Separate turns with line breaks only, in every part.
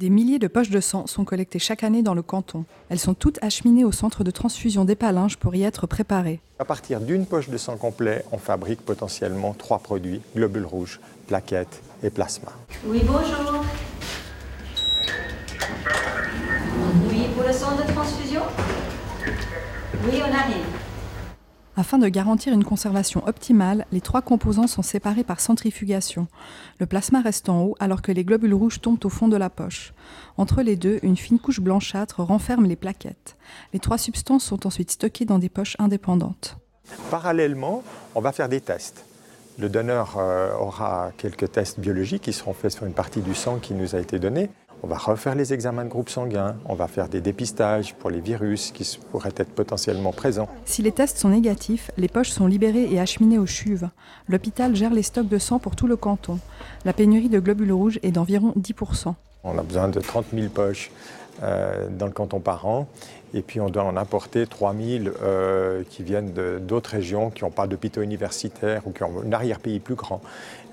Des milliers de poches de sang sont collectées chaque année dans le canton. Elles sont toutes acheminées au centre de transfusion d'Épalinges pour y être préparées.
À partir d'une poche de sang complet, on fabrique potentiellement trois produits globules rouges, plaquettes et plasma.
Oui, bonjour. Oui, pour le sang de transfusion? Oui, on arrive.
Afin de garantir une conservation optimale, les trois composants sont séparés par centrifugation. Le plasma reste en haut alors que les globules rouges tombent au fond de la poche. Entre les deux, une fine couche blanchâtre renferme les plaquettes. Les trois substances sont ensuite stockées dans des poches indépendantes.
Parallèlement, on va faire des tests. Le donneur euh, aura quelques tests biologiques qui seront faits sur une partie du sang qui nous a été donnée. On va refaire les examens de groupe sanguin, on va faire des dépistages pour les virus qui pourraient être potentiellement présents.
Si les tests sont négatifs, les poches sont libérées et acheminées aux chuves. L'hôpital gère les stocks de sang pour tout le canton. La pénurie de globules rouges est d'environ 10%.
On a besoin de 30 000 poches euh, dans le canton par an. Et puis on doit en apporter 3 000 euh, qui viennent d'autres régions qui n'ont pas d'hôpitaux universitaires ou qui ont un arrière-pays plus grand.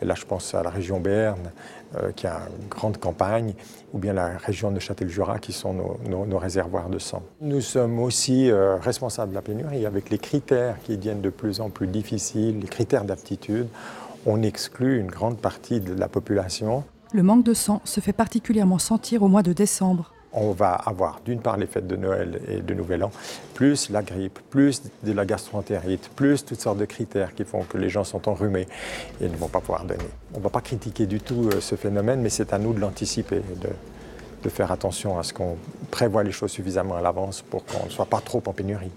Et là, je pense à la région Berne, euh, qui a une grande campagne, ou bien la région de Châtel-Jura, qui sont nos, nos, réservoirs de sang. Nous sommes aussi responsables de la pénurie avec les critères qui deviennent de plus en plus difficiles, les critères d'aptitude. On exclut une grande partie de la population.
Le manque de sang se fait particulièrement sentir au mois de décembre
on va avoir d'une part les fêtes de Noël et de Nouvel An, plus la grippe, plus de la gastroentérite, plus toutes sortes de critères qui font que les gens sont enrhumés et ne vont pas pouvoir donner. On ne va pas critiquer du tout euh, ce phénomène, mais c'est à nous de l'anticiper, de, de faire attention à ce qu'on prévoit les choses suffisamment à l'avance pour qu'on ne soit pas trop en pénurie.